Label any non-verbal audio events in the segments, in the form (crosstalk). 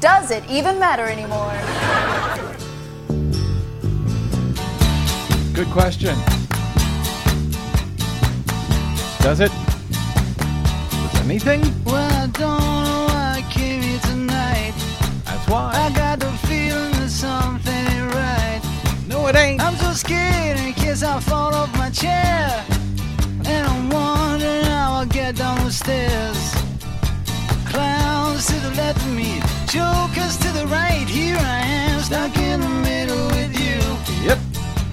Does it even matter anymore? Good question. Does it? Does anything? Well, I don't know why I came here tonight. That's why. I got the feeling that something ain't right. No, it ain't. I'm so scared in case I fall off my chair. And I'm wondering how I'll get down the stairs. Clowns to the left of me, jokers to the right. Here I am, stuck in the middle with you. Yep.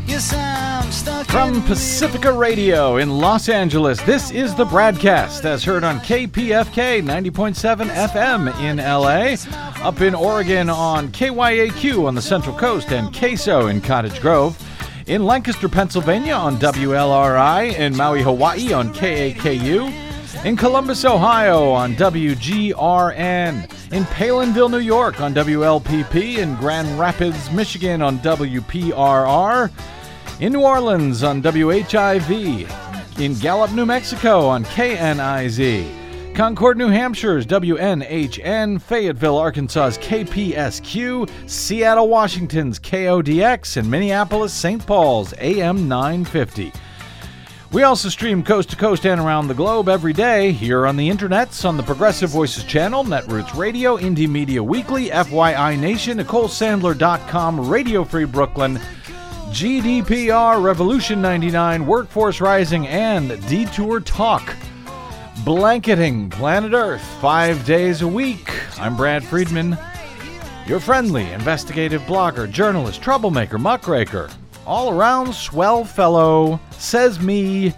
Yes, I'm stuck in From Pacifica Radio in Los Angeles, this is the BradCast as heard on KPFK 90.7 FM in LA, up in Oregon on KYAQ on the Central Coast and KSO in Cottage Grove, in Lancaster, Pennsylvania on WLRI, in Maui, Hawaii on KAKU, in Columbus, Ohio on WGRN, in Palenville, New York on WLPP, in Grand Rapids, Michigan on WPRR, in New Orleans on WHIV, in Gallup, New Mexico on KNIZ, Concord, New Hampshire's WNHN, Fayetteville, Arkansas's KPSQ, Seattle, Washington's KODX, and Minneapolis, St. Paul's AM 950. We also stream coast to coast and around the globe every day here on the internets on the Progressive Voices channel, Netroots Radio, Indie Media Weekly, FYI Nation, NicoleSandler.com, Radio Free Brooklyn, GDPR, Revolution 99, Workforce Rising, and Detour Talk. Blanketing planet Earth five days a week. I'm Brad Friedman, your friendly investigative blogger, journalist, troublemaker, muckraker, all around swell fellow, says me,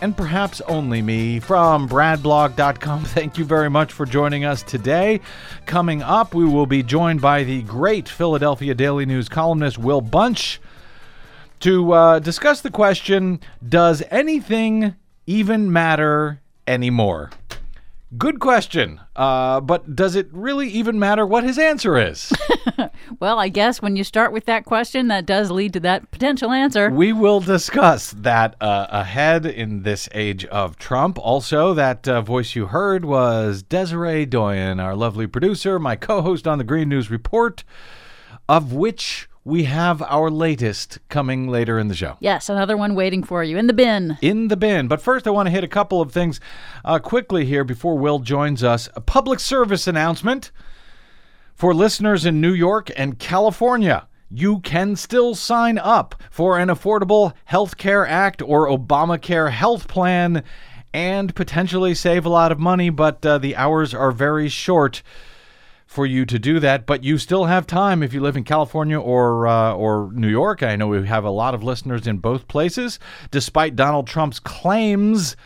and perhaps only me from bradblog.com. (laughs) Thank you very much for joining us today. Coming up, we will be joined by the great Philadelphia Daily News columnist Will Bunch to uh, discuss the question Does anything even matter anymore? Good question, uh, but does it really even matter what his answer is? (laughs) Well, I guess when you start with that question, that does lead to that potential answer. we will discuss that uh, ahead in this age of Trump. Also, that uh, voice you heard was Desiree Doyen, our lovely producer, my co host on the Green News Report, of which we have our latest coming later in the show. Yes, another one waiting for you in the bin. in the bin. But first, I want to hit a couple of things uh, quickly here before Will joins us. A public service announcement for listeners in New York and California. You can still sign up for an Affordable Health Care Act or Obamacare health plan and potentially save a lot of money, but uh, the hours are very short for you to do that, but you still have time if you live in California or uh, or New York. I know we have a lot of listeners in both places, despite Donald Trump's claims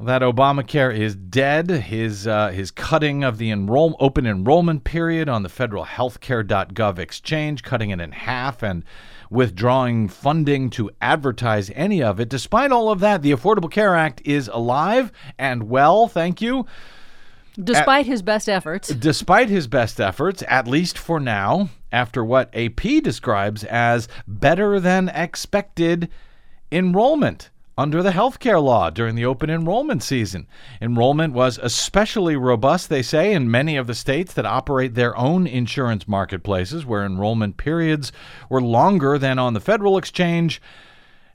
that Obamacare is dead. His uh, his cutting of the enroll open enrollment period on the federal healthcare.gov exchange, cutting it in half and withdrawing funding to advertise any of it. Despite all of that, the Affordable Care Act is alive and well. Thank you Despite his best efforts. despite his best efforts, at least for now, after what AP describes as better than expected enrollment under the healthcare law during the open enrollment season. Enrollment was especially robust, they say, in many of the states that operate their own insurance marketplaces, where enrollment periods were longer than on the federal exchange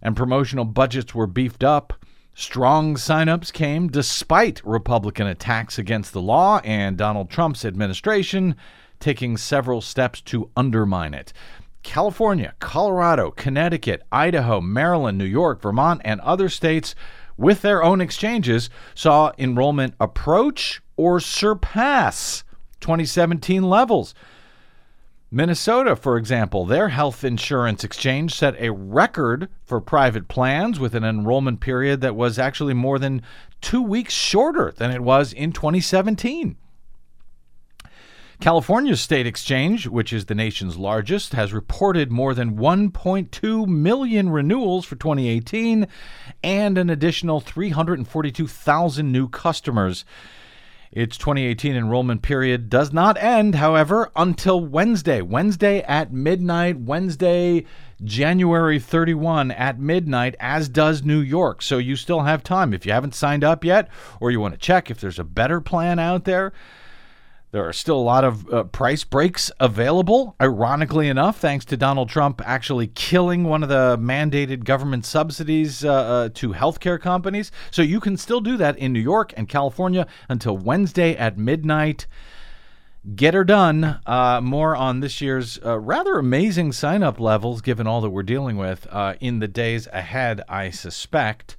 and promotional budgets were beefed up. Strong signups came despite Republican attacks against the law and Donald Trump's administration taking several steps to undermine it. California, Colorado, Connecticut, Idaho, Maryland, New York, Vermont, and other states with their own exchanges saw enrollment approach or surpass 2017 levels. Minnesota, for example, their health insurance exchange set a record for private plans with an enrollment period that was actually more than two weeks shorter than it was in 2017. California's state exchange, which is the nation's largest, has reported more than 1.2 million renewals for 2018 and an additional 342,000 new customers. Its 2018 enrollment period does not end, however, until Wednesday. Wednesday at midnight, Wednesday, January 31 at midnight, as does New York. So you still have time. If you haven't signed up yet, or you want to check if there's a better plan out there, There are still a lot of uh, price breaks available, ironically enough, thanks to Donald Trump actually killing one of the mandated government subsidies uh, uh, to healthcare companies. So you can still do that in New York and California until Wednesday at midnight. Get her done. Uh, more on this year's uh, rather amazing sign up levels, given all that we're dealing with uh, in the days ahead, I suspect.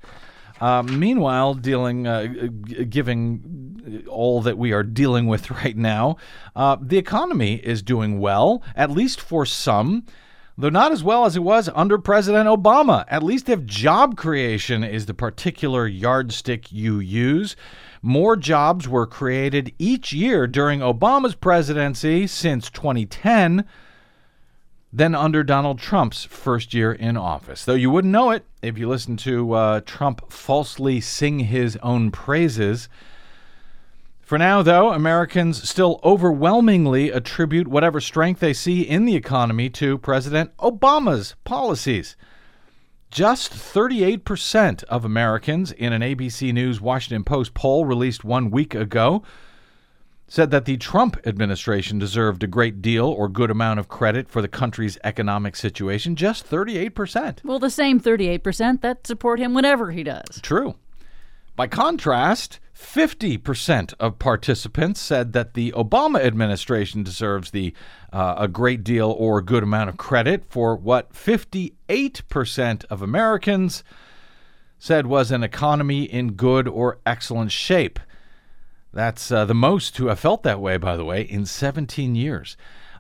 Uh, meanwhile, dealing, uh, giving all that we are dealing with (laughs) right now, uh, the economy is doing well, at least for some, though not as well as it was under President Obama. At least if job creation is the particular yardstick you use. More jobs were created each year during Obama's presidency since 2010 than under Donald Trump's first year in office. Though you wouldn't know it if you listen to uh, Trump falsely sing his own praises. For now, though, Americans still overwhelmingly attribute whatever strength they see in the economy to President Obama's policies. Just 38% of Americans in an ABC News Washington Post poll released one week ago said that the Trump administration deserved a great deal or good amount of credit for the country's economic situation. Just 38%. Well, the same 38% that support him whenever he does. True. By contrast, 50% of participants said that the Obama administration deserves the uh, a great deal or good amount of credit for what 58% of Americans said was an economy in good or excellent shape. That's uh, the most to have felt that way, by the way, in 17 years.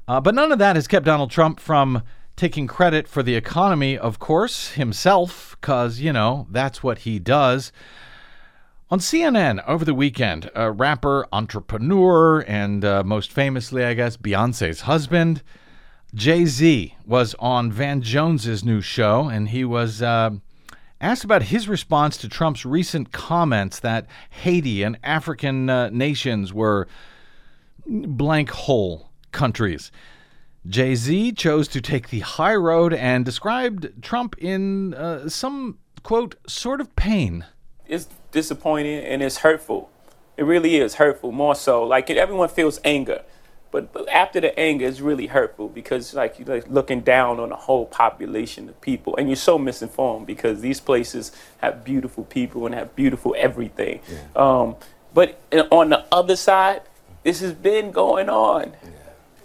Uh, but none of that has kept Donald Trump from taking credit for the economy, of course, himself, because, you know, that's what he does. On CNN over the weekend, a rapper, entrepreneur, and uh, most famously, I guess, Beyonce's husband, Jay Z, was on Van Jones's new show, and he was uh, asked about his response to Trump's recent comments that Haiti and African uh, nations were blank hole countries. Jay Z chose to take the high road and described Trump in uh, some, quote, sort of pain. It's disappointing and it's hurtful. It really is hurtful, more so. Like everyone feels anger. But, but after the anger, it's really hurtful because like you're like looking down on a whole population of people, and you're so misinformed because these places have beautiful people and have beautiful everything. Yeah. Um, but on the other side, this has been going on. Yeah.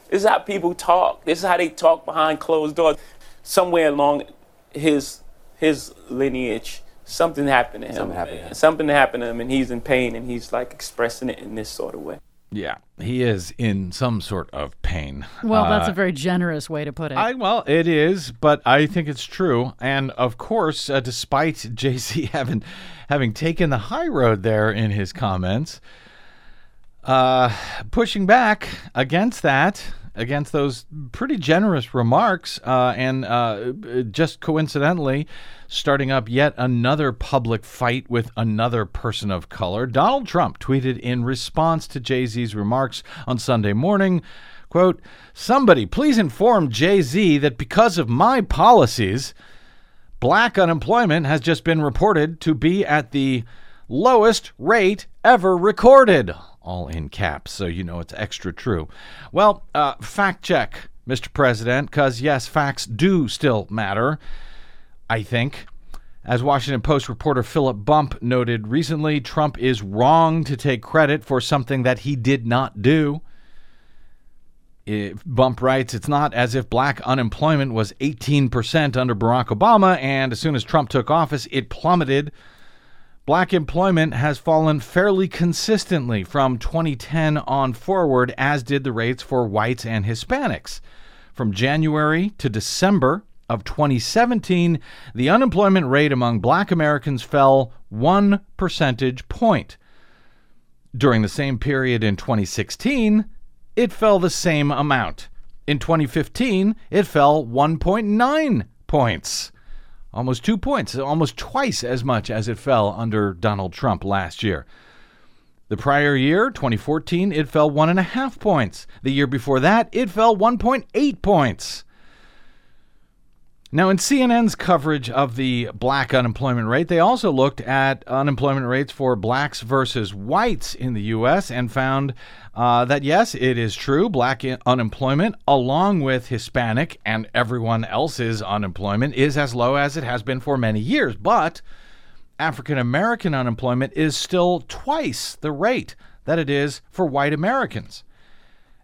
This is how people talk. This is how they talk behind closed doors. Somewhere along his his lineage, something happened to him. Something happened, to him. something happened to him, and he's in pain, and he's like expressing it in this sort of way. Yeah, he is in some sort of pain. Well, that's uh, a very generous way to put it. I well, it is, but I think it's true. And of course, uh, despite (laughs) Jay Z having having taken the high road there in his comments, uh, pushing back against that, against those pretty generous remarks, uh, and uh, just coincidentally starting up yet another public fight with another person of color. Donald Trump tweeted in response to Jay Z's remarks on Sunday morning. Quote, somebody please inform Jay Z that because of my policies, black unemployment has just been reported to be at the lowest rate ever recorded. All in caps, so you know it's extra true. Well, uh, fact check, Mr. President, because yes, facts do still matter. I think. As Washington Post reporter Philip Bump noted recently, Trump is wrong to take credit for something that he did not do. If Bump writes, it's not as if black unemployment was 18% under Barack Obama, and as soon as Trump took office, it plummeted. Black employment has fallen fairly consistently from 2010 on forward, as did the rates for whites and Hispanics. From January to December, of 2017, the unemployment rate among black Americans fell one percentage point. During the same period in 2016, it fell the same amount. In 2015, it fell 1.9 points. Almost two points, almost twice as much as it fell under Donald Trump last year. The prior year, 2014, it fell one and a half points. The year before that, it fell 1.8 points. Now, in CNN's coverage of the black unemployment rate, they also looked at unemployment rates for blacks versus whites in the U.S. and found uh, that yes, it is true, black unemployment, along with Hispanic and everyone else's unemployment, is as low as it has been for many years. But African American unemployment is still twice the rate that it is for white Americans,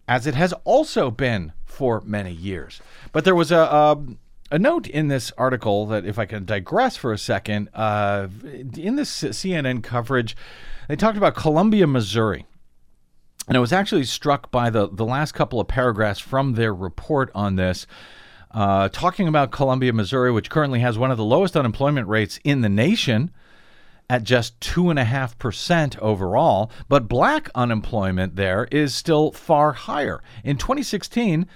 as it has also been for many years. But there was a, a a note in this article that, if I can digress for a second, uh, in this CNN coverage, they talked about Columbia, Missouri. And I was actually struck by the, the last couple of paragraphs from their report on this, uh, talking about Columbia, Missouri, which currently has one of the lowest unemployment rates in the nation at just 2.5% overall. But black unemployment there is still far higher. In 2016,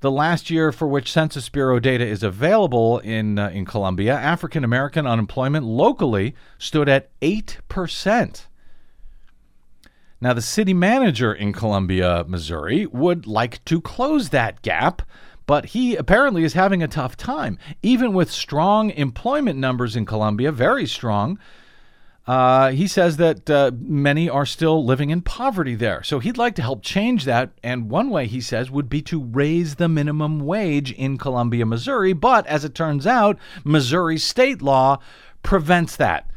the last year for which Census Bureau data is available in uh, in Columbia, African American unemployment locally stood at 8%. Now, the city manager in Columbia, Missouri, would like to close that gap, but he apparently is having a tough time. Even with strong employment numbers in Columbia, very strong, uh, he says that uh, many are still living in poverty there. So he'd like to help change that. And one way, he says, would be to raise the minimum wage in Columbia, Missouri. But as it turns out, Missouri state law prevents that,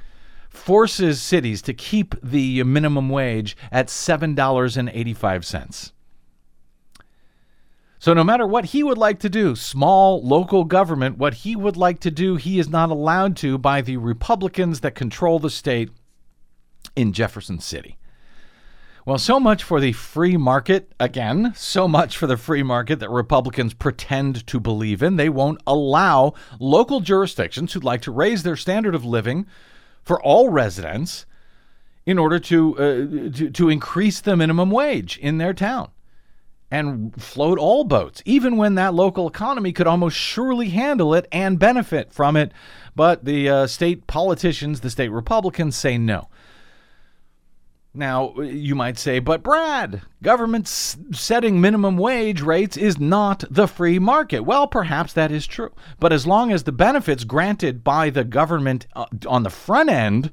forces cities to keep the minimum wage at $7.85. So, no matter what he would like to do, small local government, what he would like to do, he is not allowed to by the Republicans that control the state in Jefferson City. Well, so much for the free market. Again, so much for the free market that Republicans pretend to believe in. They won't allow local jurisdictions who'd like to raise their standard of living for all residents in order to, uh, to, to increase the minimum wage in their town and float all boats, even when that local economy could almost surely handle it and benefit from it. But the uh, state politicians, the state Republicans, say no. Now, you might say, but Brad, government setting minimum wage rates is not the free market. Well, perhaps that is true. But as long as the benefits granted by the government uh, on the front end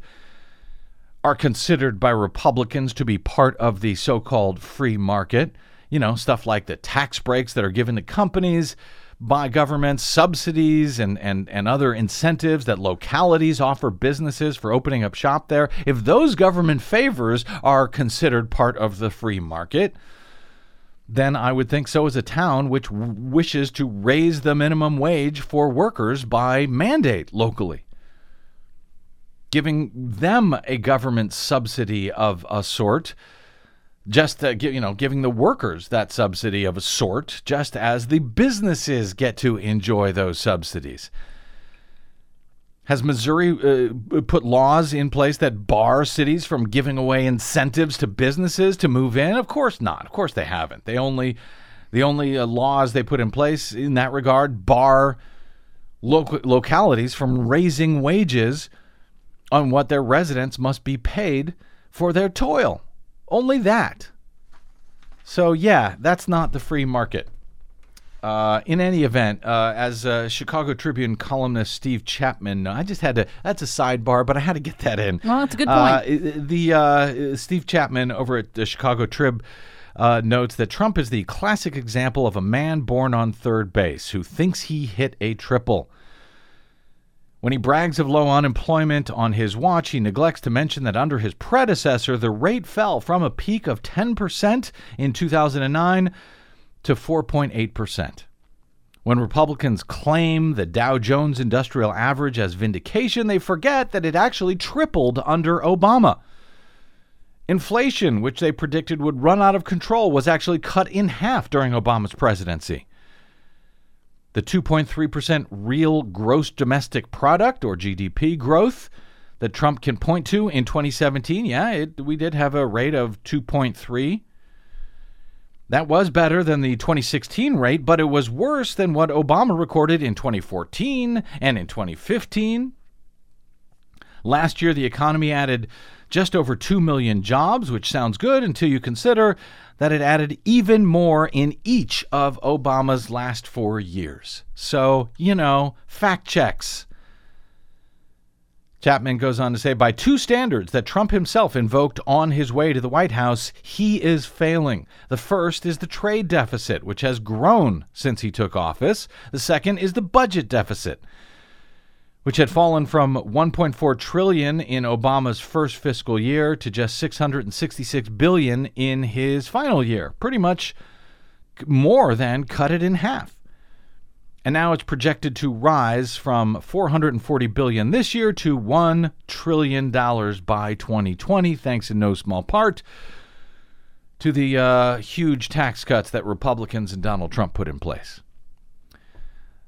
are considered by Republicans to be part of the so called free market, you know, stuff like the tax breaks that are given to companies by governments, subsidies and, and, and other incentives that localities offer businesses for opening up shop there, if those government favors are considered part of the free market, then I would think so is a town which w- wishes to raise the minimum wage for workers by mandate locally. Giving them a government subsidy of a sort just uh, you know giving the workers that subsidy of a sort just as the businesses get to enjoy those subsidies. Has missouri uh, put laws in place that bar cities from giving away incentives to businesses to move in? Of course not. Of course they haven't. They only the only uh, laws they put in place in that regard bar local localities from raising wages on what their residents must be paid for their toil only that. So, yeah, that's not the free market. Uh, in any event, uh, as uh, Chicago Tribune columnist Steve Chapman, I just had to, that's a sidebar, but I had to get that in. Well, that's a good uh, point. the uh, Steve Chapman over at the Chicago Trib uh, notes that Trump is the classic example of a man born on third base who thinks he hit a triple. When he brags of low unemployment on his watch, he neglects to mention that under his predecessor, the rate fell from a peak of 10% in 2009 to 4.8%. When Republicans claim the Dow Jones Industrial Average as vindication, they forget that it actually tripled under Obama. Inflation, which they predicted would run out of control, was actually cut in half during Obama's presidency. The 2.3% real gross domestic product or GDP growth that Trump can point to in 2017, yeah, it, we did have a rate of 2.3. That was better than the 2016 rate, but it was worse than what Obama recorded in 2014 and in 2015. Last year, the economy added just over 2 million jobs, which sounds good until you consider that it added even more in each of Obama's last four years. So, you know, fact checks. Chapman goes on to say by two standards that Trump himself invoked on his way to the White House, he is failing. The first is the trade deficit, which has grown since he took office. The second is the budget deficit, which had fallen from 1.4 trillion in Obama's first fiscal year to just 666 billion in his final year. Pretty much more than cut it in half and now it's projected to rise from 440 billion this year to 1 trillion dollars by 2020 thanks in no small part to the uh, huge tax cuts that Republicans and Donald Trump put in place.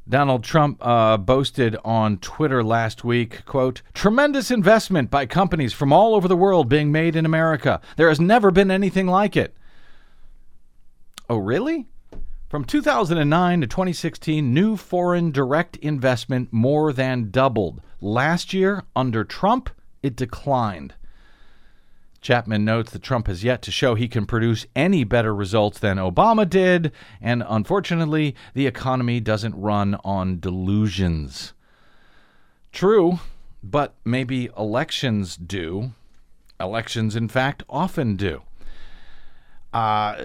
Donald Trump uh, boasted on Twitter last week, quote, tremendous investment by companies from all over the world being made in America. There has never been anything like it. Oh, really? From 2009 to 2016, new foreign direct investment more than doubled. Last year, under Trump, it declined. Chapman notes that Trump has yet to show he can produce any better results than Obama did, and unfortunately, the economy doesn't run on delusions. True, but maybe elections do. Elections, in fact, often do. Uh,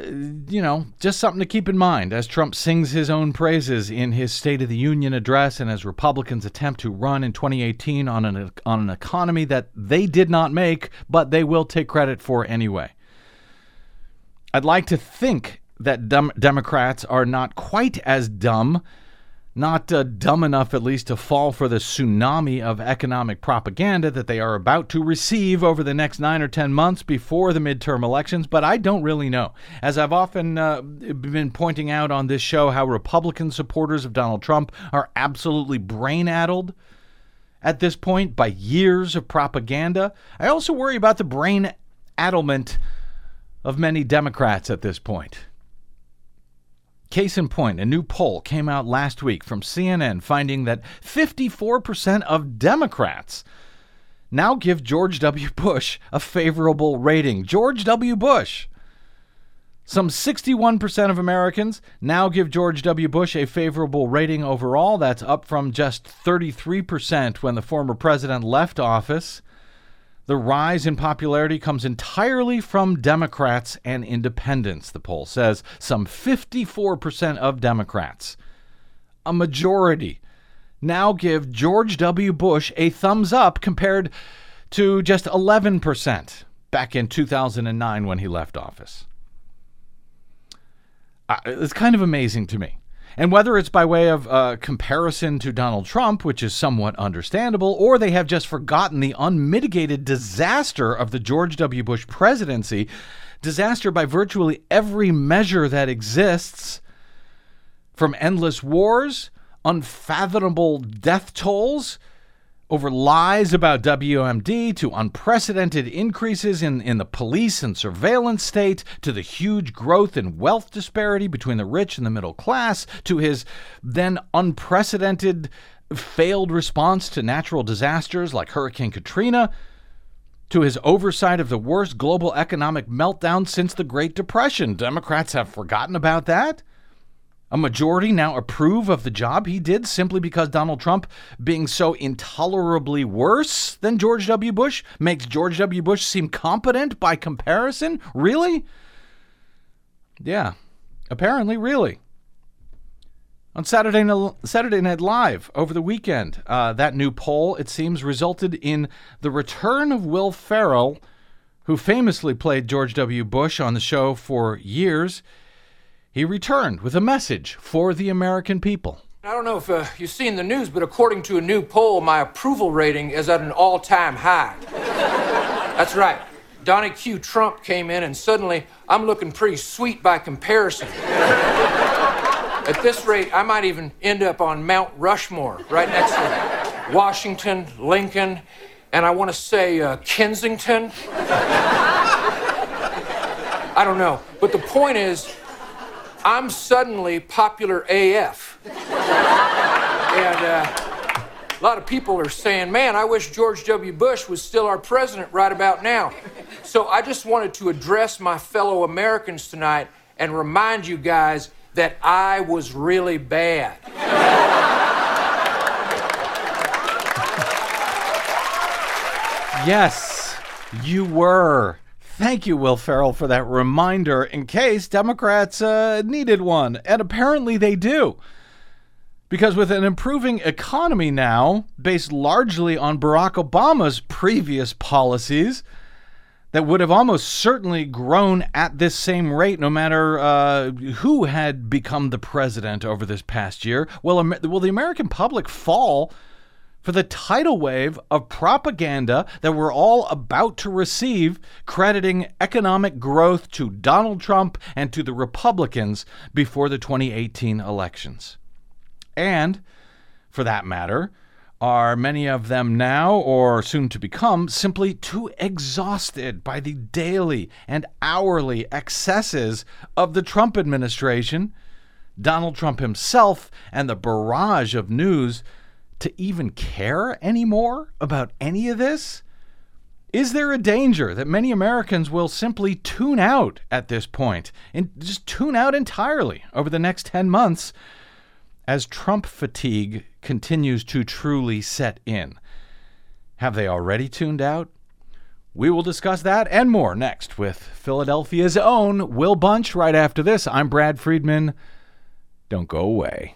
you know, just something to keep in mind as Trump sings his own praises in his State of the Union address and as Republicans attempt to run in 2018 on an, on an economy that they did not make, but they will take credit for anyway. I'd like to think that dem- Democrats are not quite as dumb not uh, dumb enough at least to fall for the tsunami of economic propaganda that they are about to receive over the next nine or ten months before the midterm elections, but I don't really know. As I've often uh, been pointing out on this show, how Republican supporters of Donald Trump are absolutely brain addled at this point by years of propaganda. I also worry about the brain addlement of many Democrats at this point. Case in point, a new poll came out last week from CNN finding that 54% of Democrats now give George W. Bush a favorable rating. George W. Bush. Some 61% of Americans now give George W. Bush a favorable rating overall. That's up from just 33% when the former president left office. The rise in popularity comes entirely from Democrats and independents, the poll says. Some 54% of Democrats, a majority, now give George W. Bush a thumbs up compared to just 11% back in 2009 when he left office. Uh, it's kind of amazing to me. And whether it's by way of uh, comparison to Donald Trump, which is somewhat understandable, or they have just forgotten the unmitigated disaster of the George W. Bush presidency, disaster by virtually every measure that exists, from endless wars, unfathomable death tolls, over lies about WMD to unprecedented increases in, in the police and surveillance state to the huge growth in wealth disparity between the rich and the middle class to his then unprecedented failed response to natural disasters like Hurricane Katrina to his oversight of the worst global economic meltdown since the Great Depression. Democrats have forgotten about that. A majority now approve of the job he did simply because Donald Trump, being so intolerably worse than George W. Bush, makes George W. Bush seem competent by comparison? Really? Yeah, apparently, really. On Saturday, Saturday Night Live over the weekend, uh, that new poll, it seems, resulted in the return of Will Ferrell, who famously played George W. Bush on the show for years he returned with a message for the American people. I don't know if uh, you've seen the news, but according to a new poll, my approval rating is at an all time high. That's right. Donnie Q. Trump came in, and suddenly I'm looking pretty sweet by comparison. At this rate, I might even end up on Mount Rushmore, right next to Washington, Lincoln, and I want to say uh, Kensington. I don't know. But the point is, I'm suddenly popular AF. and uh, A lot of people are saying, man, I wish George W. Bush was still our president right about now. So I just wanted to address my fellow Americans tonight and remind you guys that I was really bad. Yes, you were. Thank you, Will Ferrell, for that reminder in case Democrats uh, needed one. And apparently they do. Because with an improving economy now, based largely on Barack Obama's previous policies, that would have almost certainly grown at this same rate no matter uh, who had become the president over this past year. Will, will the American public fall for the tidal wave of propaganda that we're all about to receive, crediting economic growth to Donald Trump and to the Republicans before the 2018 elections. And, for that matter, are many of them now, or soon to become, simply too exhausted by the daily and hourly excesses of the Trump administration, Donald Trump himself, and the barrage of news to even care anymore about any of this? Is there a danger that many Americans will simply tune out at this point and just tune out entirely over the next 10 months as Trump fatigue continues to truly set in? Have they already tuned out? We will discuss that and more next with Philadelphia's own Will Bunch right after this. I'm Brad Friedman. Don't go away.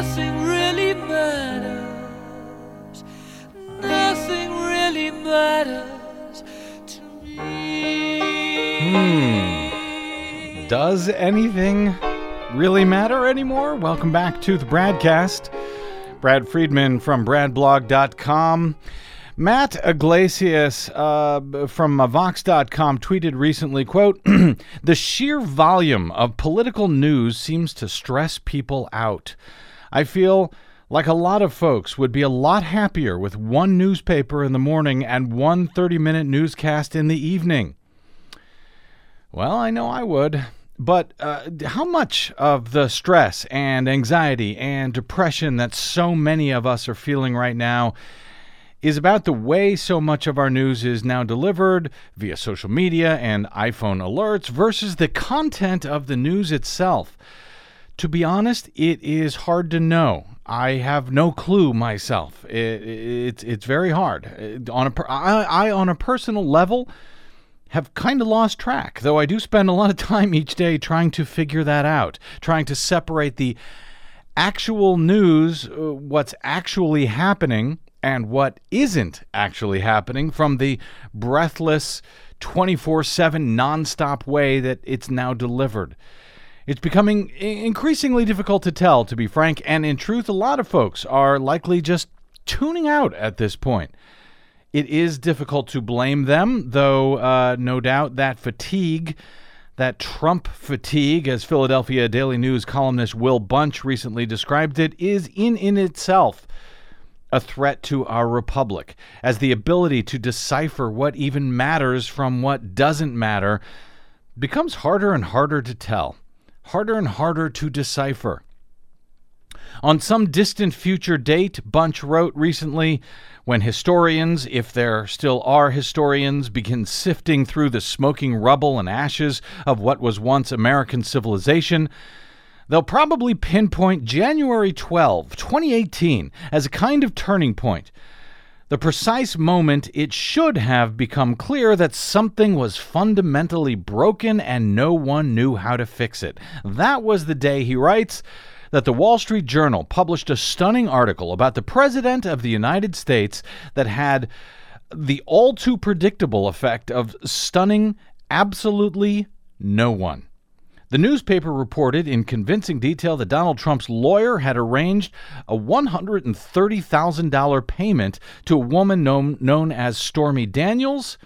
Nothing really matters. Nothing really matters to me. Does anything really matter anymore? Welcome back to the BradCast. Brad Friedman from bradblog.com. Matt Yglesias uh, from Vox.com tweeted recently, quote, (clears throat) The sheer volume of political news seems to stress people out. I feel like a lot of folks would be a lot happier with one newspaper in the morning and one 30 minute newscast in the evening. Well, I know I would. But uh, how much of the stress and anxiety and depression that so many of us are feeling right now is about the way so much of our news is now delivered via social media and iPhone alerts versus the content of the news itself? To be honest, it is hard to know. I have no clue myself. It, it's it's very hard. On a per- I, I on a personal level have kind of lost track, though I do spend a lot of time each day trying to figure that out, trying to separate the actual news, uh, what's actually happening, and what isn't actually happening from the breathless 24 7 nonstop way that it's now delivered. It's becoming increasingly difficult to tell, to be frank, and in truth, a lot of folks are likely just tuning out at this point. It is difficult to blame them, though uh, no doubt that fatigue, that Trump fatigue, as Philadelphia Daily News columnist Will Bunch recently described it, is in in itself a threat to our republic, as the ability to decipher what even matters from what doesn't matter becomes harder and harder to tell, harder and harder to decipher. On some distant future date, Bunch wrote recently, when historians, if there still are historians, begin sifting through the smoking rubble and ashes of what was once American civilization, they'll probably pinpoint January 12, 2018, as a kind of turning point. The precise moment it should have become clear that something was fundamentally broken and no one knew how to fix it. That was the day, he writes, that the Wall Street Journal published a stunning article about the President of the United States that had the all too predictable effect of stunning absolutely no one. The newspaper reported in convincing detail that Donald Trump's lawyer had arranged a $130,000 payment to a woman known, known as Stormy Daniels,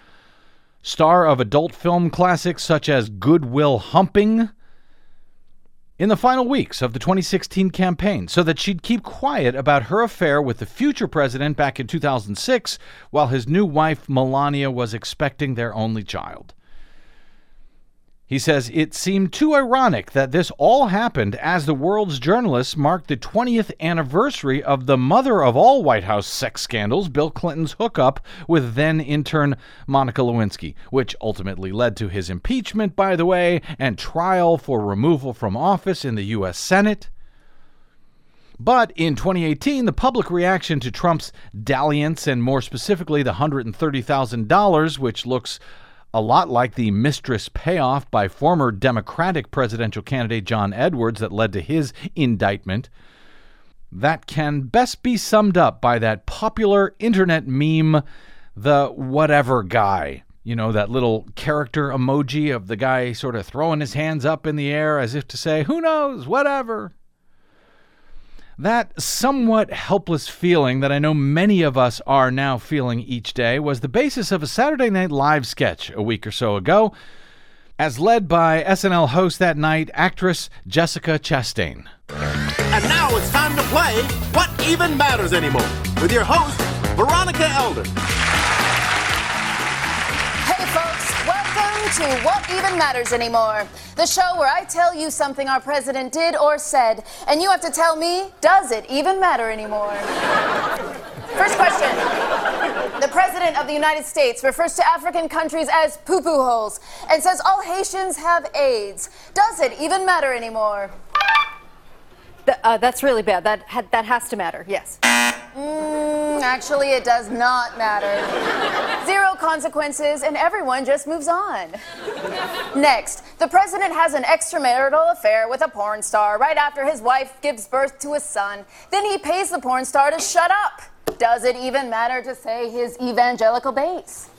star of adult film classics such as Good Will Humping, in the final weeks of the 2016 campaign so that she'd keep quiet about her affair with the future president back in 2006 while his new wife, Melania, was expecting their only child. He says it seemed too ironic that this all happened as the world's journalists marked the 20th anniversary of the mother of all White House sex scandals, Bill Clinton's hookup with then intern Monica Lewinsky, which ultimately led to his impeachment, by the way, and trial for removal from office in the U.S. Senate. But in 2018, the public reaction to Trump's dalliance, and more specifically the $130,000, which looks a lot like the mistress payoff by former Democratic presidential candidate John Edwards that led to his indictment. That can best be summed up by that popular internet meme, the whatever guy. You know, that little character emoji of the guy sort of throwing his hands up in the air as if to say, who knows, whatever. That somewhat helpless feeling that I know many of us are now feeling each day was the basis of a Saturday Night Live sketch a week or so ago, as led by SNL host that night, actress Jessica Chastain. And now it's time to play What Even Matters Anymore with your host, Veronica Elder. Welcome to What Even Matters Anymore, the show where I tell you something our president did or said, and you have to tell me, does it even matter anymore? (laughs) First question. The President of the United States refers to African countries as poo poo holes and says all Haitians have AIDS. Does it even matter anymore? Th- uh, that's really bad. That ha- that has to matter. Yes. Mm, actually, it does not matter. Zero consequences, and everyone just moves on. Next, the president has an extramarital affair with a porn star right after his wife gives birth to a son. Then he pays the porn star to shut up. Does it even matter to say his evangelical base?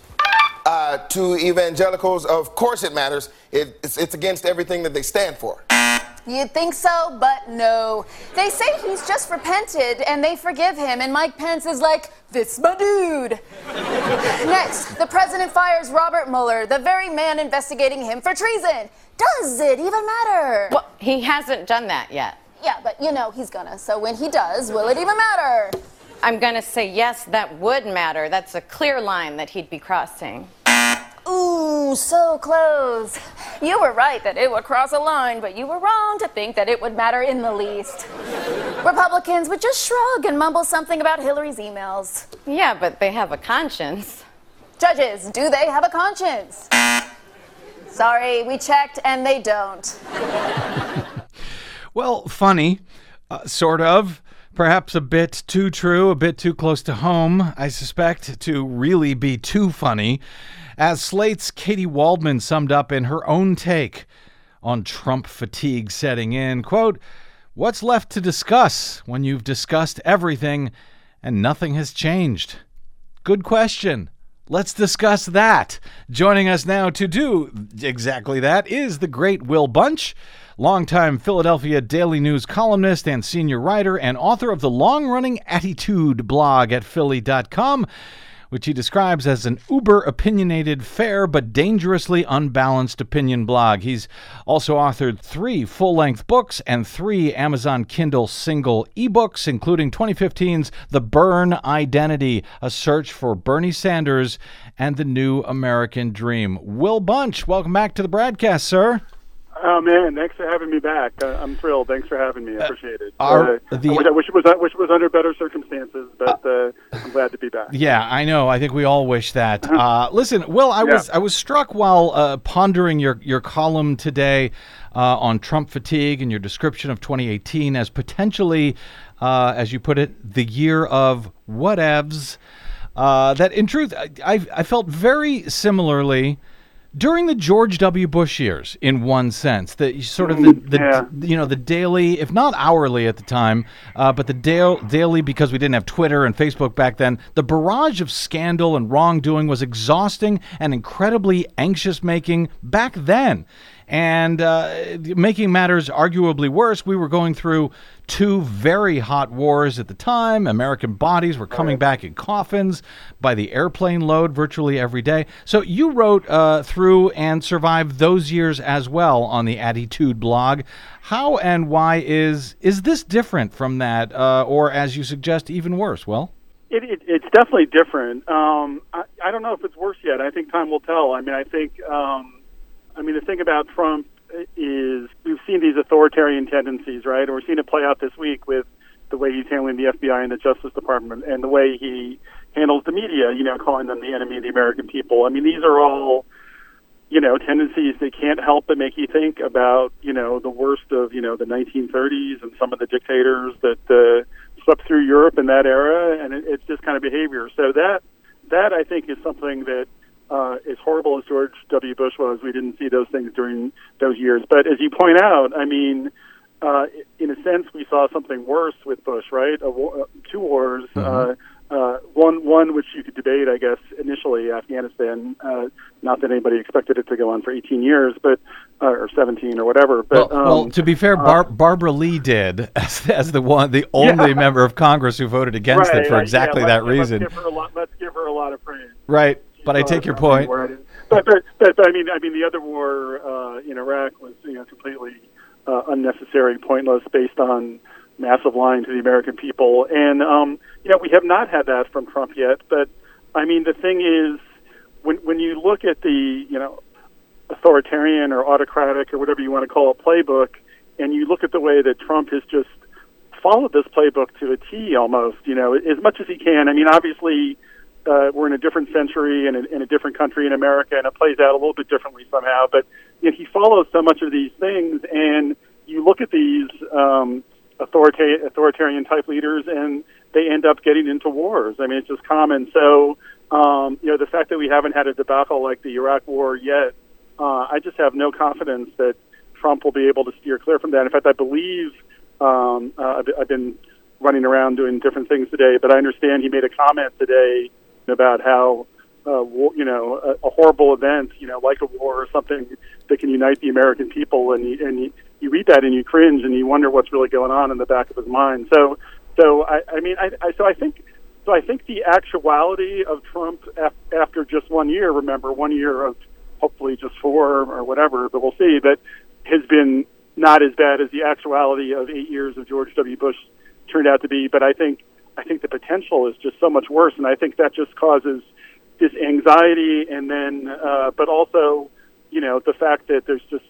Uh, to evangelicals, of course it matters. It, it's, it's against everything that they stand for. You'd think so, but no. They say he's just repented and they forgive him, and Mike Pence is like, this my dude. (laughs) Next, the president fires Robert Mueller, the very man investigating him for treason. Does it even matter? Well, he hasn't done that yet. Yeah, but you know he's gonna, so when he does, will it even matter? I'm to say yes, that would matter. That's a clear line that he'd be crossing. Ooh, so close. You were right that it would cross a line, but you were wrong to think that it would matter in the least. Republicans would just shrug and mumble something about Hillary's emails. Yeah, but they have a conscience. Judges, do they have a conscience? Sorry, we checked and they don't. Well, funny, uh, sort of. Perhaps a bit too true, a bit too close to home, I suspect, to really be too funny. As Slate's Katy Waldman summed up in her own take on Trump fatigue setting in, quote, What's left to discuss when you've discussed everything and nothing has changed? Good question. Let's discuss that. Joining us now to do exactly that is the great Will Bunch, longtime Philadelphia Daily News columnist and senior writer, and author of the long running Attitude blog at Philly.com, which he describes as an uber opinionated, fair, but dangerously unbalanced opinion blog. He's also authored three full length books and three Amazon Kindle single ebooks, including 2015's The Bern Identity, a search for Bernie Sanders and the new American dream. Will Bunch, welcome back to the BradCast, sir. Oh man, thanks for having me back. Uh, I'm thrilled. Thanks for having me. I appreciate it. are Uh, the- I, wish, I wish it was I wish it was under better circumstances, but uh, I'm glad to be back. Yeah, I know. I think we all wish that. Uh, listen, Will, I was I was struck while uh, pondering your your column today uh, on Trump fatigue and your description of 2018 as potentially, uh, as you put it, the year of whatevs. Uh, that in truth, I, I I felt very similarly during the George W. Bush years, in one sense, the sort of the, the Yeah. you know the daily, if not hourly at the time, uh, but the dail daily because we didn't have Twitter and Facebook back then. The barrage of scandal and wrongdoing was exhausting and incredibly anxious making back then. And uh, making matters arguably worse, we were going through two very hot wars at the time. American bodies were coming back in coffins by the airplane load virtually every day. So you wrote uh, through and survived those years as well on the Attitude blog. How and why is is this different from that, uh, or as you suggest, even worse? Well, It, it, it's definitely different. Um, I, I don't know if it's worse yet. I think time will tell. I mean, I think, um, I mean, the thing about Trump is we've seen these authoritarian tendencies, right? And we're seeing it play out this week with the way he's handling the FBI and the Justice Department, and the way he handles the media. You know, calling them the enemy of the American people. I mean, these are all you know, tendencies that can't help but make you think about, you know, the worst of, you know, the 1930s and some of the dictators that uh, swept through Europe in that era, and it, it's this kind of behavior. So that that I think is something that uh, as horrible as George W. Bush was, we didn't see those things during those years. But as you point out, I mean, uh, in a sense, we saw something worse with Bush, right? A war, uh, two wars. Uh, uh, one, one which you could debate, I guess, initially Afghanistan. Uh, not that anybody expected it to go on for 18 years, but uh, or 17 or whatever. But well, um, well, to be fair, Bar- Barbara Lee did (laughs) as, as the one, the only member of Congress who voted against right, it for uh, exactly yeah, that reason. Let's give her a lot. Let's give her a lot of praise. Right, but I take your point. where I didn't- But, but, but, but I mean, I mean, the other war uh, in Iraq was you know completely uh, unnecessary, pointless, based on massive lying to the American people, and um, you know we have not had that from Trump yet. But I mean, the thing is, when when you look at the you know authoritarian or autocratic or whatever you want to call it playbook, and you look at the way that Trump has just followed this playbook to a T almost, you know, as much as he can. I mean, obviously, uh, we're in a different century and in, a different country in America, and it plays out a little bit differently somehow. But you know, he follows so much of these things, and you look at these um, authorita- authoritarian type leaders, and they end up getting into wars. I mean, it's just common. So, um, you know, the fact that we haven't had a debacle like the Iraq War yet, uh, I just have no confidence that Trump will be able to steer clear from that. In fact, I believe um, uh, I've, I've been running around doing different things today, but I understand he made a comment today about how uh, you know a, a horrible event, you know, like a war or something that can unite the American people, and you, and you, you read that and you cringe and you wonder what's really going on in the back of his mind. So, so I, I mean, I, I so I think. So I think the actuality of Trump af- after just one year, remember one year of hopefully just four or whatever, but we'll see, that has been not as bad as the actuality of eight years of George W. Bush turned out to be. But I think I think the potential is just so much worse, and I think that just causes this anxiety, and then uh, but also you know the fact that there's just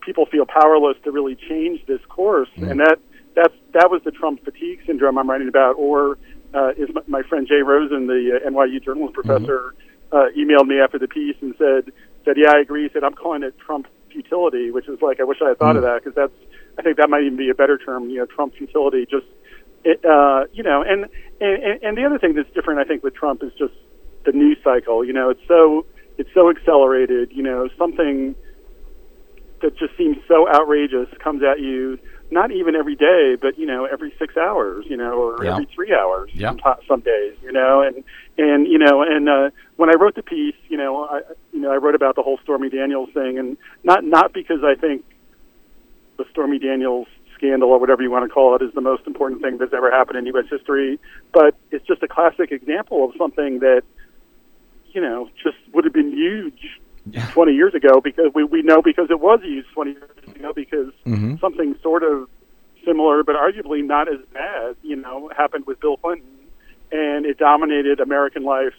people feel powerless to really change this course, and that that's that was the Trump fatigue syndrome I'm writing about, or uh, is my, my friend Jay Rosen, the uh, NYU journalism professor, uh, emailed me after the piece and said said yeah I agree. He said I'm calling it Trump futility, which is like I wish I had thought of that because that's I think that might even be a better term, you know, Trump futility. Just it, uh, you know, and, and and the other thing that's different, I think, with Trump is just the news cycle. You know, it's so it's so accelerated. You know, something that just seems so outrageous comes at you not even every day, but you know, every six hours, you know, or Yeah. every three hours. Yeah. Some, some days, you know, and and you know, and uh, when I wrote the piece, you know, I you know I wrote about the whole Stormy Daniels thing, and not not because I think the Stormy Daniels scandal or whatever you want to call it is the most important thing that's ever happened in U.S. history, but it's just a classic example of something that you know just would have been huge 20 years ago because we, we know because it was used 20 years ago because Mhm. something sort of similar but arguably not as bad you know happened with Bill Clinton and it dominated American life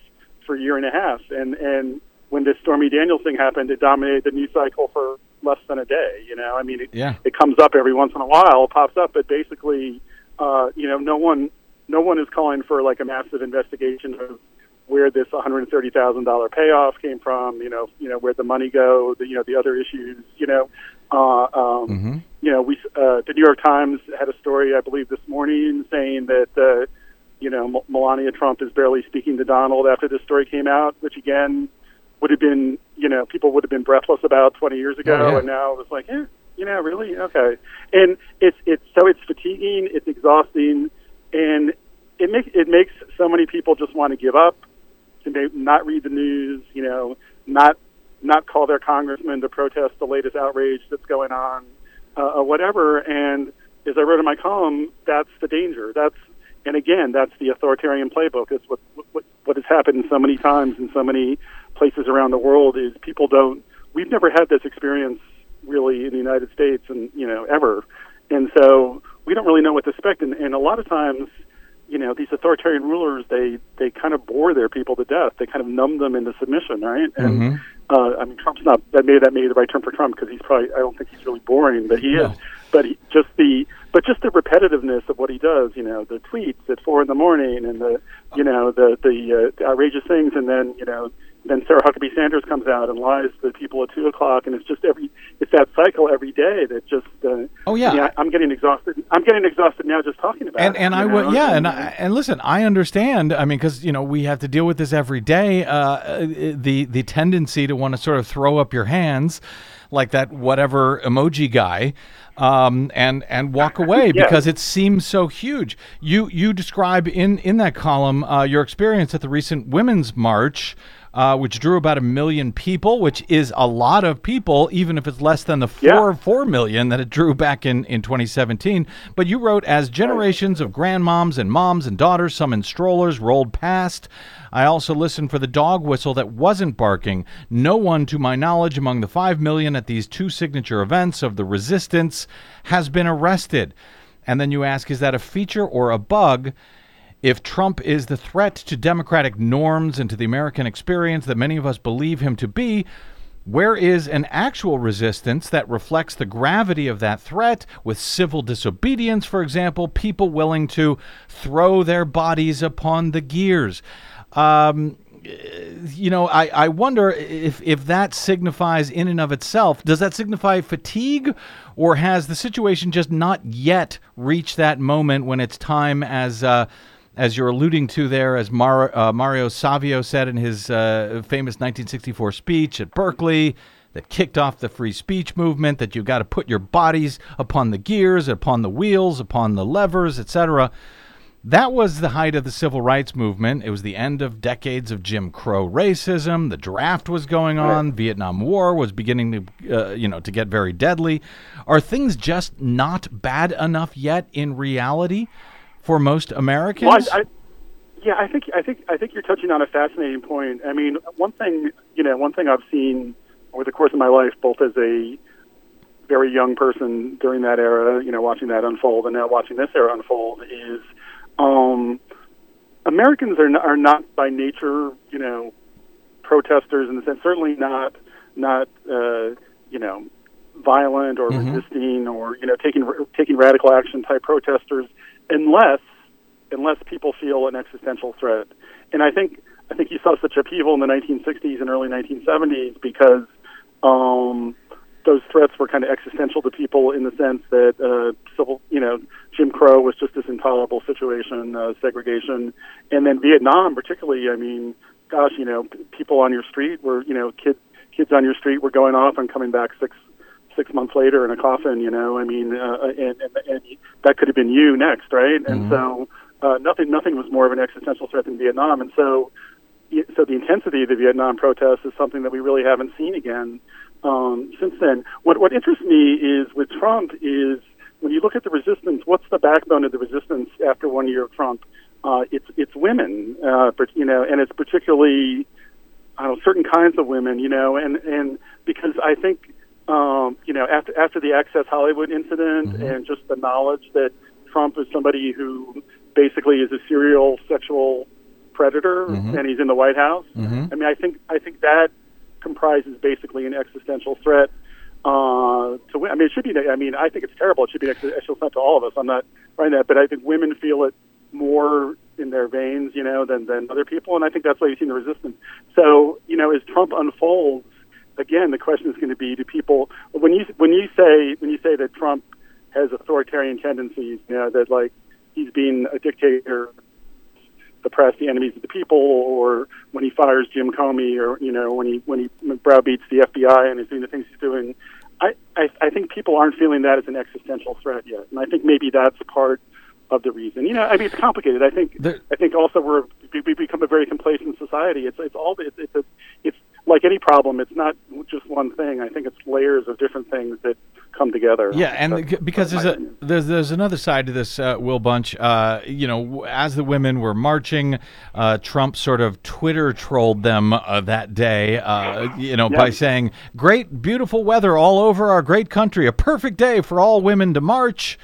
for a year and a half and and when this Stormy Daniels thing happened it dominated the news cycle for less than a day you know I mean it, Yeah. it comes up every once in a while pops up but basically uh you know no one no one is calling for like a massive investigation of where this $130,000 payoff came from, you know, you know where the money go, the you know the other issues, you know, uh, um, Mm-hmm. you know we uh, the New York Times had a story I believe this morning saying that uh, you know M- Melania Trump is barely speaking to Donald after this story came out, which again would have been, you know, people would have been breathless about 20 years ago, Oh, yeah. and now it's like, eh, you know, really, okay. And it's it's so it's fatiguing, it's exhausting, and it makes it makes so many people just want to give up, to not read the news, you know, not not call their congressman to protest the latest outrage that's going on, uh, or whatever. And as I wrote in my column, that's the danger. That's and again, that's the authoritarian playbook. It's what what what has happened so many times in so many places around the world is people don't. We've never had this experience really in the United States, and you know ever, and so we don't really know what to expect. And, and a lot of times, you know, these authoritarian rulers they they kind of bore their people to death. They kind of numb them into submission, right? And Mhm. uh, I mean, Trump's not that may that may be the right term for Trump because he's probably I don't think he's really boring, but he No. is. But he, just the but just the repetitiveness of what he does, you know, the tweets at four in the morning and the you know the the, uh, the outrageous things, and then you know then Sarah Huckabee Sanders comes out and lies to people at two o'clock, and it's just every it's that cycle every day that just. Uh, Oh, yeah. I, I'm getting exhausted. I'm getting exhausted now just talking about and it. and I know? would yeah and I, and listen I understand I mean because you know we have to deal with this every day uh, the the tendency to want to sort of throw up your hands like that whatever emoji guy um, and and walk (laughs) away Yeah. because it seems so huge you you describe in in that column uh, your experience at the recent women's march uh, which drew about a million people, which is a lot of people, even if it's less than the four four million that it drew back in in 2017. But you wrote as generations of grandmoms and moms and daughters, some in strollers, rolled past. I also listened for the dog whistle that wasn't barking. No one, to my knowledge, among the five million at these two signature events of the resistance has been arrested. And then you ask, is that a feature or a bug? If Trump is the threat to democratic norms and to the American experience that many of us believe him to be, where is an actual resistance that reflects the gravity of that threat with civil disobedience, for example, people willing to throw their bodies upon the gears? Um, you know, I, I wonder if, if that signifies in and of itself, does that signify fatigue or has the situation just not yet reached that moment when it's time as, uh, as you're alluding to there, as Mar- uh, Mario Savio said in his uh, famous 1964 speech at Berkeley, that kicked off the free speech movement, that you've got to put your bodies upon the gears, upon the wheels, upon the levers, etc. That was the height of the civil rights movement. It was the end of decades of Jim Crow racism. The draft was going on. Vietnam War was beginning to, uh, you know, to get very deadly. Are things just not bad enough yet in reality for most Americans? Well, I, I, yeah, I think I think I think you're touching on a fascinating point. I mean, one thing you know, one thing I've seen over the course of my life, both as a very young person during that era, you know, watching that unfold, and now watching this era unfold, is um, Americans are not, are not by nature, you know, protesters in the sense. Certainly not not uh, you know violent or Mhm. resisting or you know taking taking radical action type protesters, unless unless people feel an existential threat. And I think I think you saw such upheaval in the 1960s and early 1970s because um, those threats were kind of existential to people in the sense that uh, civil, you know, Jim Crow was just this intolerable situation, uh, segregation, and then Vietnam, particularly. I mean, gosh, you know, people on your street were, you know, kids kids on your street were going off and coming back six six months later in a coffin. You know, I mean, uh, and, and and that could have been you next, right? And so uh, nothing nothing was more of an existential threat than Vietnam, and so so the intensity of the Vietnam protests is something that we really haven't seen again um, since then. What what interests me is with Trump is when you look at the resistance, what's the backbone of the resistance after one year of Trump? Uh, it's it's women, uh, but, you know, and it's particularly I don't know, certain kinds of women, you know, and and because I think um, you know after after the Access Hollywood incident and just the knowledge that Trump is somebody who basically is a serial sexual predator Mhm. and he's in the White House. Mhm. I mean, I think I think that comprises basically an existential threat uh, to. wo- I mean, it should be. I mean, I think it's terrible. It should be an existential threat to all of us. I'm not writing that, but I think women feel it more in their veins, you know, than than other people, and I think that's why you've seen the resistance. So, you know, as Trump unfolds, again, the question is going to be: Do people when you when you say when you say that Trump has authoritarian tendencies, you know, that like he's being a dictator the press the enemies of the people, or when he fires Jim Comey, or you know when he when he browbeats the FBI and is doing the things he's doing. I, I I think people aren't feeling that as an existential threat yet, and I think maybe that's part of the reason. You know, I mean, it's complicated. I think I think also we're we, we become a very complacent society. It's it's all it's it's, a, it's like any problem. It's not just one thing. I think it's layers of different things that come together. Yeah, and c- because there's a there's there's another side to this, uh, Will Bunch. Uh, you know, as the women were marching, uh, Trump sort of Twitter trolled them uh, that day. Uh, you know, Yeah. by saying, "Great, beautiful weather all over our great country. A perfect day for all women to march."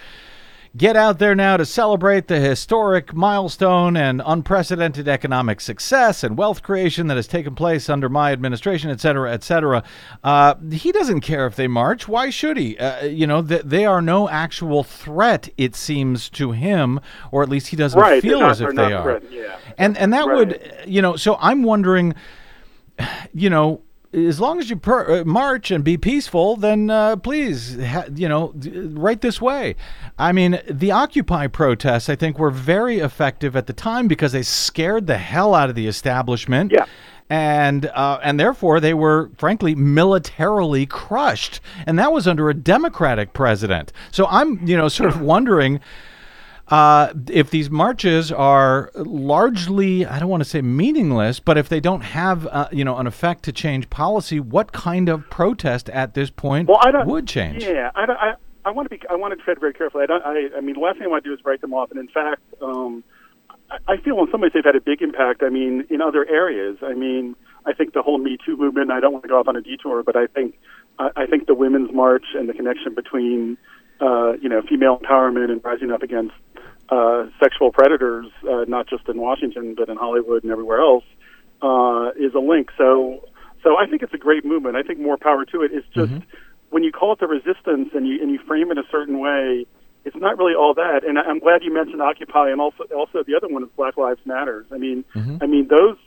Get out there now to celebrate the historic milestone and unprecedented economic success and wealth creation that has taken place under my administration, et cetera, et cetera. Uh, he doesn't care if they march. Why should he? Uh, you know, th- they are no actual threat, it seems to him, or at least he doesn't Right, feel not- as if they are. yeah. And and that Right. would, you know, so I'm wondering, you know, as long as you per- uh, march and be peaceful, then uh, please, ha- you know, d- right this way. I mean, the Occupy protests, I think, were very effective at the time because they scared the hell out of the establishment. Yeah. And uh, and therefore they were frankly militarily crushed, and that was under a Democratic president. So I'm you know sort of wondering uh, if these marches are largely, I don't want to say meaningless, but if they don't have, uh, you know, an effect to change policy, what kind of protest at this point well, I don't, would change? Yeah, I, I, I want to be. I want to tread very carefully. I don't. I, I mean, the last thing I want to do is write them off. And in fact, um, I, I feel in some ways they've had a big impact. I mean, in other areas. I mean, I think the whole Me Too movement. I don't want to go off on a detour, but I think I, I think the Women's March and the connection between, uh, you know, female empowerment and rising up against uh, sexual predators, uh, not just in Washington but in Hollywood and everywhere else, uh, is a link. So, so I think it's a great movement. I think more power to it. It's just when you call it the resistance and you and you frame it a certain way, it's not really all that. And I- I'm glad you mentioned Occupy and also also the other one is Black Lives Matters. I mean, I mean those.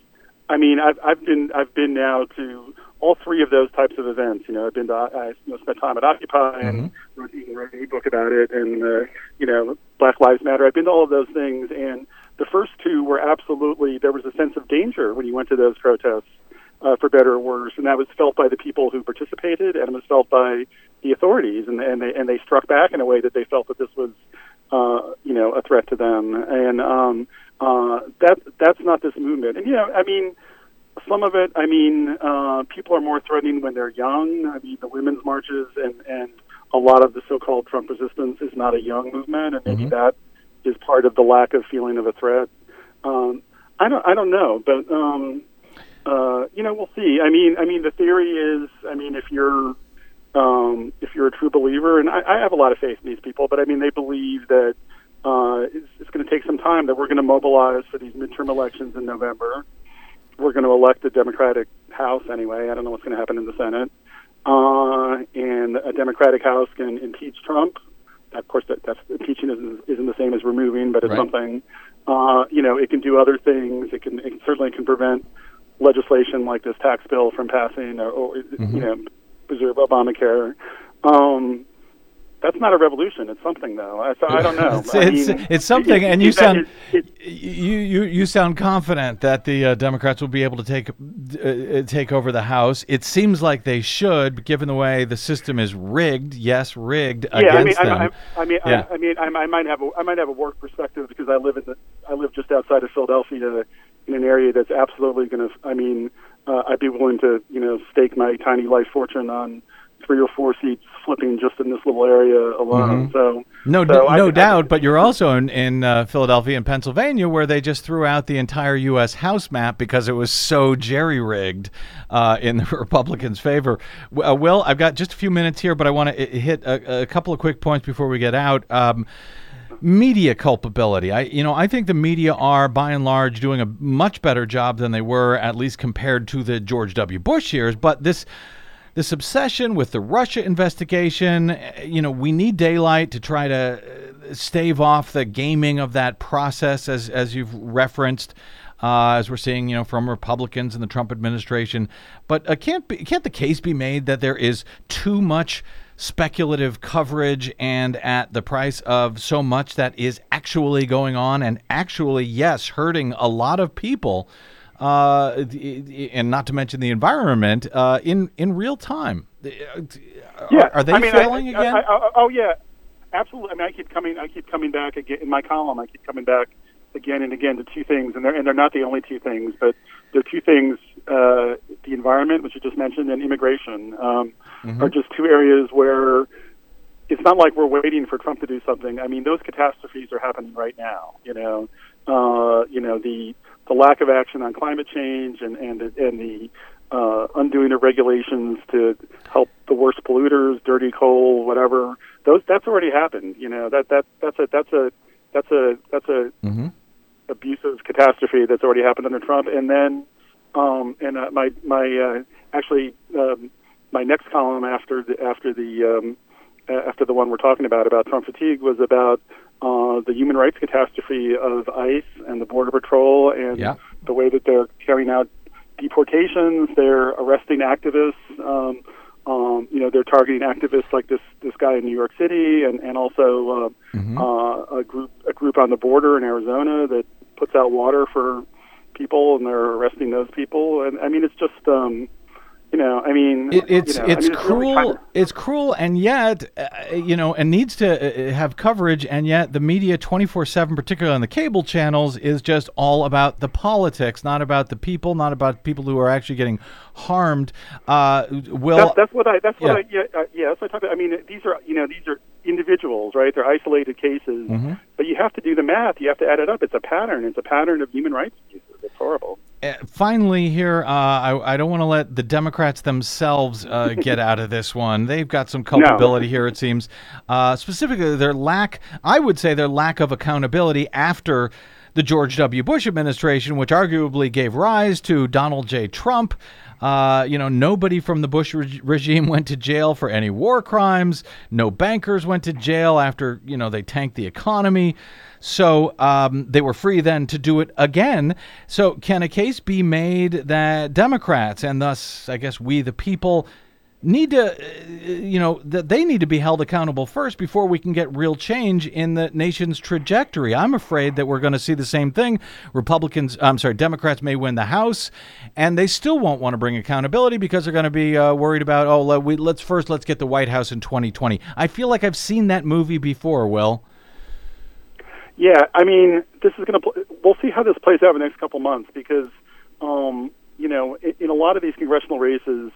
I mean, I've I've been I've been now to all three of those types of events. You know, I've been to I you know, spent time at Occupy and wrote, even wrote an ebook about it, and uh, you know, Black Lives Matter. I've been to all of those things, and the first two were absolutely there was a sense of danger when you went to those protests, uh, for better or worse, and that was felt by the people who participated, and it was felt by the authorities, and and they and they struck back in a way that they felt that this was, uh, you know, a threat to them, and um, uh, that that's not this movement, and you know, I mean some of it, I mean, uh, people are more threatening when they're young. I mean, the women's marches and and a lot of the so-called Trump resistance is not a young movement, and maybe that is part of the lack of feeling of a threat. Um, I don't, I don't know, but um, uh, you know, we'll see. I mean, I mean, the theory is, I mean, if you're um, if you're a true believer, and I, I have a lot of faith in these people, but I mean, they believe that uh, it's, it's going to take some time that we're going to mobilize for these midterm elections in November we're going to elect a Democratic House anyway. I don't know what's going to happen in the Senate. Uh, and a Democratic House can impeach Trump. Of course, that, that's impeaching isn't, isn't the same as removing, but it's Right. something. Uh, you know, it can do other things. It can it certainly can prevent legislation like this tax bill from passing, or, or you know, preserve Obamacare. Um, that's not a revolution. It's something, though. I- So I don't know. (laughs) it's, I mean, it's something, it- and you it- sound it- you, you you sound confident that the uh, Democrats will be able to take uh, take over the House. It seems like they should, given the way the system is rigged. Yes, rigged yeah, I mean, against I, them. I, I mean, Yeah. I, I mean, I, I might have a, I might have a work perspective because I live in the, I live just outside of Philadelphia, in an area that's absolutely going to. I mean, uh, I'd be willing to, you know, stake my tiny life fortune on three or four seats flipping just in this little area alone. Mhm. So No, so I- no I- doubt, but you're also in, in uh, Philadelphia and Pennsylvania, where they just threw out the entire U.S. House map because it was so jerry rigged uh, in the (laughs) Republicans' favor. Uh, Will, I've got just a few minutes here, but I want to hit a, a couple of quick points before we get out. Um, media culpability. I, you know, I think the media are by and large doing a much better job than they were, at least compared to the George W. Bush years. But this this obsession with the Russia investigation, eh, you know, we need daylight to try to uh, stave off the gaming of that process, as as you've referenced, uh, as we're seeing, you know, from Republicans in the Trump administration. But uh, can't be, can't the case be made that there is too much speculative coverage and at the price of so much that is actually going on and actually, yes, hurting a lot of people, uh, and not to mention the environment uh, in in real time. Yeah, are, they I mean, failing I- again? I- oh yeah, absolutely. I mean, I keep coming. I keep coming back again in my column. I keep coming back again and again to two things, and they're and they're not the only two things, but they're two things: uh, the environment, which you just mentioned, and immigration um, Mhm. are just two areas where it's not like we're waiting for Trump to do something. I mean, those catastrophes are happening right now. You know, uh, you know the the lack of action on climate change and and and the uh, undoing of regulations to help the worst polluters, dirty coal, whatever. Those that's already happened. You know that that that's a that's a that's a that's a Mm-hmm. abusive catastrophe that's already happened under Trump. And then, um, and uh, my my uh, actually um, my next column after the after the um, after the one we're talking about about Trump fatigue was about uh, the human rights catastrophe of ICE and the Border Patrol and Yeah. the way that they're carrying out deportations. They're arresting activists. Um, um, you know, they're targeting activists like this this guy in New York City, and and also uh, uh, a group a group on the border in Arizona that puts out water for people, and they're arresting those people. And I mean, it's just um, you know, I mean, It, it's you know, I it's mean, really cruel. kind of- it's cruel, and yet uh, you know, and needs to uh, have coverage, and yet the media twenty four seven, particularly on the cable channels, is just all about the politics, not about the people, not about people who are actually getting harmed. Uh, will that's, that's what I. That's what Yeah. I. Yeah, uh, yeah. That's what I talk about. I mean, these are you know these are individuals, right? They're isolated cases, Mhm. but you have to do the math. You have to add it up. It's a pattern. It's a pattern of human rights abuses. It's horrible. Uh, finally, here, uh, I, I don't want to let the Democrats themselves uh, (laughs) get out of this one. They've got some culpability here, it seems. Uh, specifically, their lack, I would say, their lack of accountability after the George W. Bush administration, which arguably gave rise to Donald J. Trump. Uh, you know, nobody from the Bush reg- regime went to jail for any war crimes. No bankers went to jail after, you know, they tanked the economy. So um, they were free then to do it again. So, can a case be made that Democrats and thus, I guess, we the people need to, uh, you know, that they need to be held accountable first before we can get real change in the nation's trajectory? I'm afraid that we're going to see the same thing. Republicans, I'm sorry, Democrats may win the House, and they still won't want to bring accountability because they're going to be uh, worried about, oh, let, we, let's first let's get the White House in 2020. I feel like I've seen that movie before. Will. Yeah, I mean, this is going to. Pl- we'll see how this plays out in the next couple months because, um, you know, in, in a lot of these congressional races,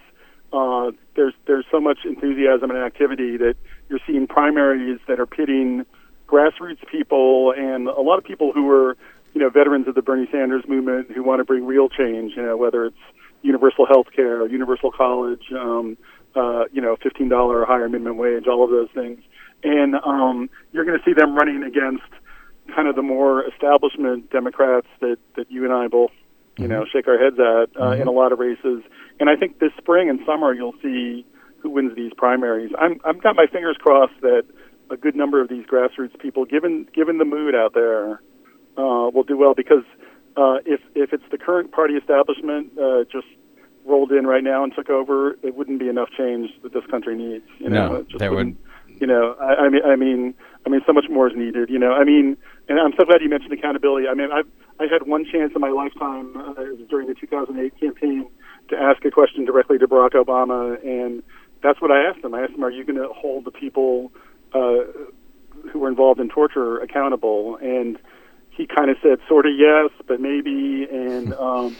uh, there's there's so much enthusiasm and activity that you're seeing primaries that are pitting grassroots people and a lot of people who are, you know, veterans of the Bernie Sanders movement who want to bring real change. You know, whether it's universal health care, universal college, um, uh, you know, fifteen dollar or higher minimum wage, all of those things, and um, you're going to see them running against kind of the more establishment Democrats that that you and I both you know shake our heads at uh, in a lot of races. And I think this spring and summer you'll see who wins these primaries. I'm I've got my fingers crossed that a good number of these grassroots people, given given the mood out there, uh, will do well because uh, if if it's the current party establishment uh, just rolled in right now and took over, it wouldn't be enough change that this country needs. You know, No, It just there would- wouldn't- you know, I, I mean, I mean, I mean, so much more is needed. You know, I mean, and I'm so glad you mentioned accountability. I mean, I've I had one chance in my lifetime uh, during the 2008 campaign to ask a question directly to Barack Obama, and that's what I asked him. I asked him, "Are you going to hold the people uh, who were involved in torture accountable?" And he kind of said, "Sort of yes, but maybe," and (laughs) um,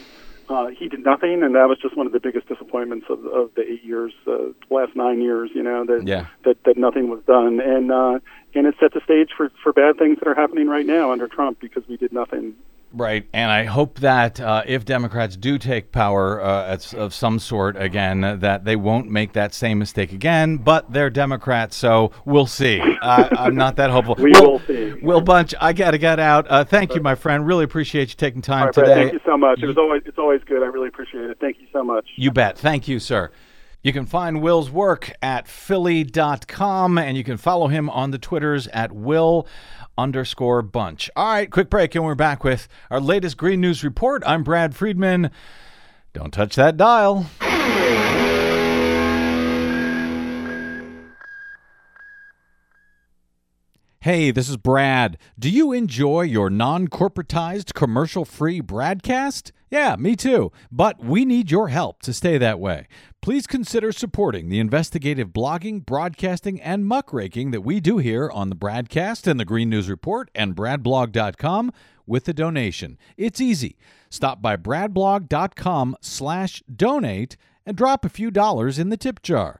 uh, he did nothing, and that was just one of the biggest disappointments of, of the eight years, uh, last nine years. You know that Yeah. that that nothing was done, and uh, and it set the stage for for bad things that are happening right now under Trump because we did nothing. Right, and I hope that uh, if Democrats do take power uh, of some sort again, that they won't make that same mistake again. But they're Democrats, so we'll see. Uh, I'm not that hopeful. (laughs) We Will, will see. Will Bunch, I gotta get out. Uh, thank you, my friend. Really appreciate you taking time right, today. thank you so much. It was always it's always good. I really appreciate it. Thank you so much. You bet. Thank you, sir. You can find Will's work at philly.com and you can follow him on the Twitters at Will underscore bunch. All right, quick break, and we're back with our latest Green News Report. I'm Brad Friedman. Don't touch that dial. Hey, this is Brad. Do you enjoy your non corporatized, commercial free broadcast? Yeah, me too. But we need your help to stay that way. Please consider supporting the investigative blogging, broadcasting, and muckraking that we do here on the Bradcast and the Green News Report and bradblog.com with a donation. It's easy. Stop by bradblog.com slash donate and drop a few dollars in the tip jar.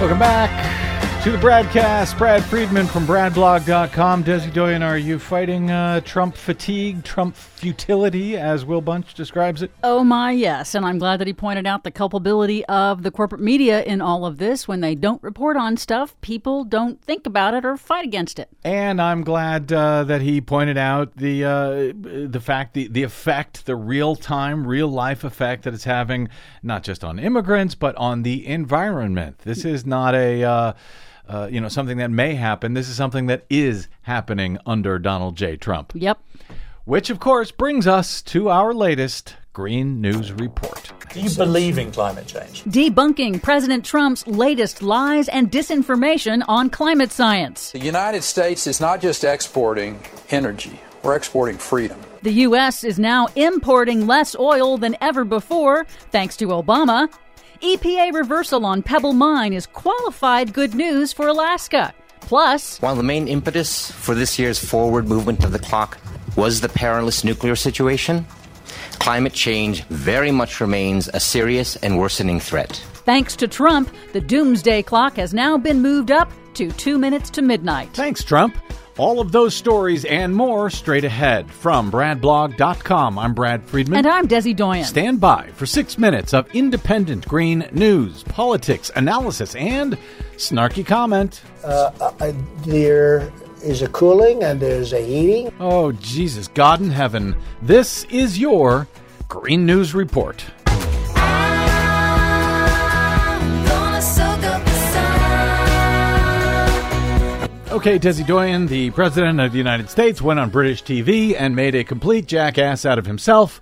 Welcome back to the BradCast. Brad Friedman from BradBlog.com. Desi Doyen, are you fighting uh, Trump fatigue, Trump futility, as Will Bunch describes it? Oh my, yes. And I'm glad that he pointed out the culpability of the corporate media in all of this. When they don't report on stuff, people don't think about it or fight against it. And I'm glad uh, that he pointed out the uh, the fact, the, the effect, the real time, real life effect that it's having, not just on immigrants, but on the environment. This is not a. Uh, you know, something that may happen. This is something that is happening under Donald J. Trump. Yep. Which, of course, brings us to our latest Green News Report. Do you believe in climate change? Debunking President Trump's latest lies and disinformation on climate science. The United States is not just exporting energy, we're exporting freedom. The U.S. is now importing less oil than ever before, thanks to Obama. EPA reversal on Pebble Mine is qualified good news for Alaska. Plus, while the main impetus for this year's forward movement of the clock was the perilous nuclear situation, climate change very much remains a serious and worsening threat. Thanks to Trump, the doomsday clock has now been moved up to two minutes to midnight. Thanks, Trump. All of those stories and more straight ahead from BradBlog.com. I'm Brad Friedman. And I'm Desi Doyen. Stand by for six minutes of independent green news, politics, analysis, and snarky comment. Uh, uh, there is a cooling and there's a heating. Oh, Jesus, God in heaven. This is your Green News Report. Okay, Desi Doyen, the President of the United States, went on British TV and made a complete jackass out of himself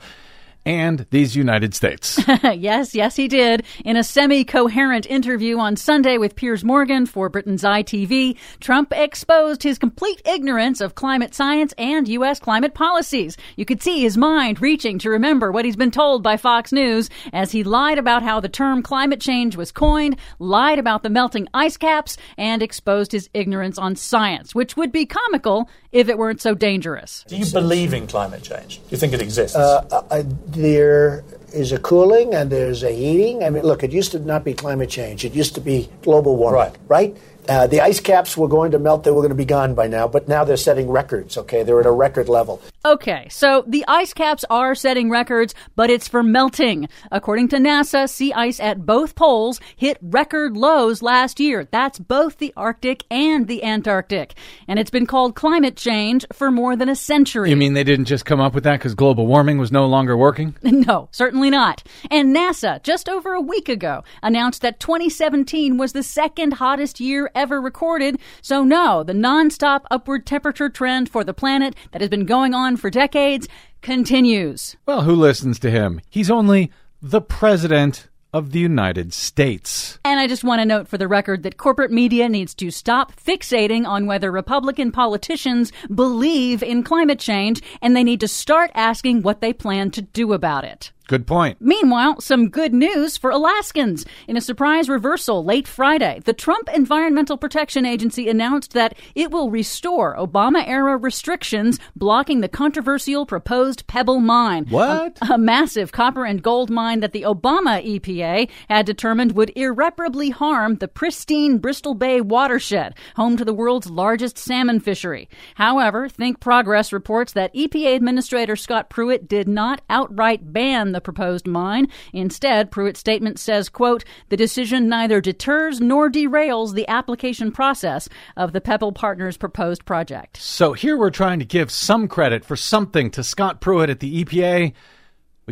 and these United States. (laughs) yes, yes, he did. In a semi coherent interview on Sunday with Piers Morgan for Britain's ITV, Trump exposed his complete ignorance of climate science and U.S. climate policies. You could see his mind reaching to remember what he's been told by Fox News as he lied about how the term climate change was coined, lied about the melting ice caps, and exposed his ignorance on science, which would be comical if it weren't so dangerous. Do you believe in climate change? Do you think it exists? Uh, I, there is a cooling and there's a heating. I mean, look, it used to not be climate change. It used to be global warming, Right. right? Uh, the ice caps were going to melt. They were going to be gone by now, but now they're setting records, okay? They're at a record level. Okay, so the ice caps are setting records, but it's for melting. According to NASA, sea ice at both poles hit record lows last year. That's both the Arctic and the Antarctic. And it's been called climate change for more than a century. You mean they didn't just come up with that because global warming was no longer working? (laughs) No, certainly not. And NASA, just over a week ago, announced that 2017 was the second hottest year ever recorded. So, no, the nonstop upward temperature trend for the planet that has been going on for decades continues. Well, who listens to him? He's only the President of the United States. And I just want to note for the record that corporate media needs to stop fixating on whether Republican politicians believe in climate change and they need to start asking what they plan to do about it. Good point. Meanwhile, some good news for Alaskans. In a surprise reversal late Friday, the Trump Environmental Protection Agency announced that it will restore Obama era restrictions blocking the controversial proposed Pebble Mine. What? A, a massive copper and gold mine that the Obama EPA had determined would irreparably harm the pristine Bristol Bay watershed, home to the world's largest salmon fishery. However, Think Progress reports that EPA Administrator Scott Pruitt did not outright ban the proposed mine. Instead, Pruitt's statement says, quote, the decision neither deters nor derails the application process of the Pebble Partners proposed project. So here we're trying to give some credit for something to Scott Pruitt at the EPA.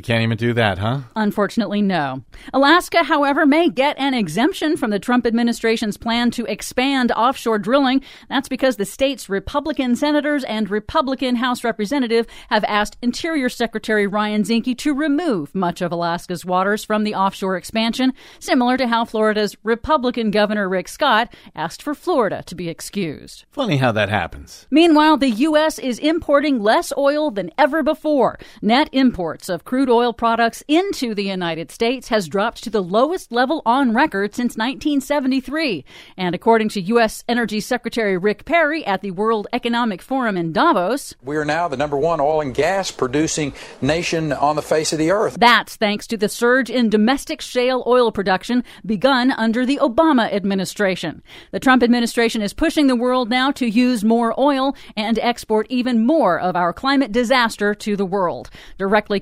We can't even do that, huh? Unfortunately, no. Alaska, however, may get an exemption from the Trump administration's plan to expand offshore drilling. That's because the state's Republican senators and Republican House representative have asked Interior Secretary Ryan Zinke to remove much of Alaska's waters from the offshore expansion, similar to how Florida's Republican Governor Rick Scott asked for Florida to be excused. Funny how that happens. Meanwhile, the U.S. is importing less oil than ever before. Net imports of crude oil products into the United States has dropped to the lowest level on record since 1973. And according to U.S. Energy Secretary Rick Perry at the World Economic Forum in Davos, We are now the number one oil and gas producing nation on the face of the earth. That's thanks to the surge in domestic shale oil production begun under the Obama administration. The Trump administration is pushing the world now to use more oil and export even more of our climate disaster to the world, directly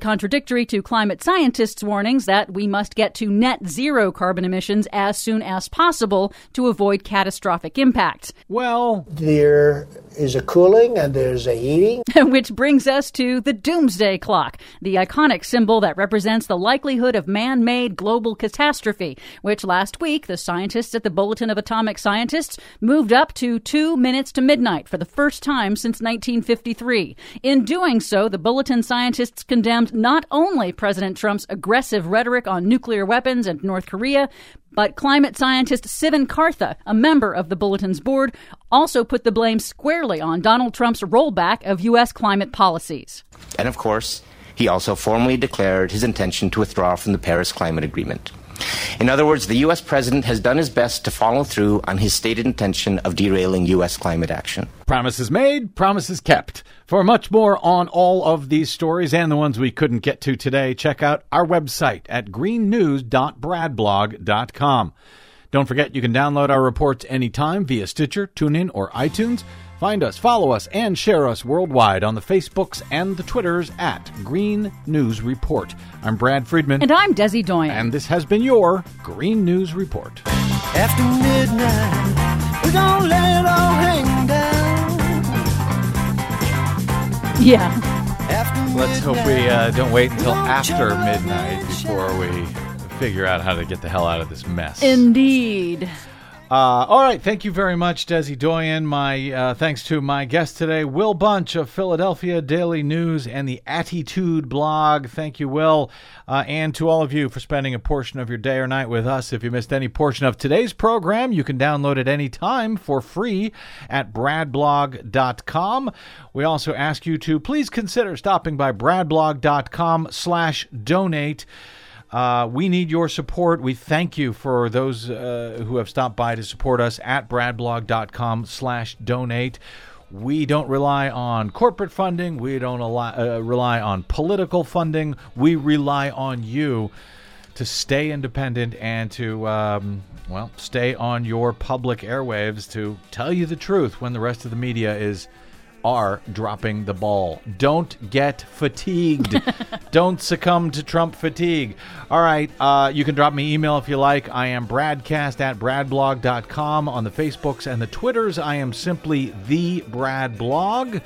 contradictory to climate scientists' warnings that we must get to net zero carbon emissions as soon as possible to avoid catastrophic impacts. Well, There is a cooling and there's a heating. (laughs) Which brings us to the doomsday clock, the iconic symbol that represents the likelihood of man made global catastrophe, which last week the scientists at the Bulletin of Atomic Scientists moved up to two minutes to midnight for the first time since 1953. In doing so, the Bulletin scientists condemned not only President Trump's aggressive rhetoric on nuclear weapons and North Korea, but climate scientist Sivan Kartha, a member of the Bulletin's board, also put the blame squarely on Donald Trump's rollback of U.S. climate policies. And of course, he also formally declared his intention to withdraw from the Paris Climate Agreement. In other words, the U.S. president has done his best to follow through on his stated intention of derailing U.S. climate action. Promises made, promises kept. For much more on all of these stories and the ones we couldn't get to today, check out our website at greennews.bradblog.com. Don't forget you can download our reports anytime via Stitcher, TuneIn, or iTunes. Find us, follow us, and share us worldwide on the Facebooks and the Twitters at Green News Report. I'm Brad Friedman. And I'm Desi Doyen. And this has been your Green News Report. After midnight, we're gonna let it all hang down. Yeah. Let's hope we uh, don't wait until after midnight before we figure out how to get the hell out of this mess. Indeed. Uh, all right, thank you very much, Desi Doyen. My uh, thanks to my guest today, Will Bunch of Philadelphia Daily News and the Attytood blog. Thank you, Will, uh, and to all of you for spending a portion of your day or night with us. If you missed any portion of today's program, you can download it anytime for free at bradblog.com. We also ask you to please consider stopping by bradblog.com/donate. Uh, we need your support. We thank you for those uh, who have stopped by to support us at bradblog.com slash donate. We don't rely on corporate funding. We don't rely, uh, rely on political funding. We rely on you to stay independent and to, um, well, stay on your public airwaves to tell you the truth when the rest of the media is are dropping the ball. Don't get fatigued. (laughs) Don't succumb to Trump fatigue. All right, uh, you can drop me email if you like. I am bradcast at bradblog.com on the Facebooks and the Twitters. I am simply the Brad Blog.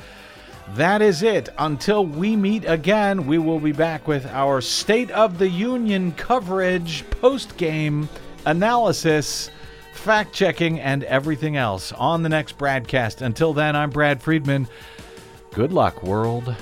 That is it. Until we meet again, we will be back with our State of the Union coverage, post game analysis, fact checking, and everything else on the next BradCast. Until then, I'm Brad Friedman. Good luck, world.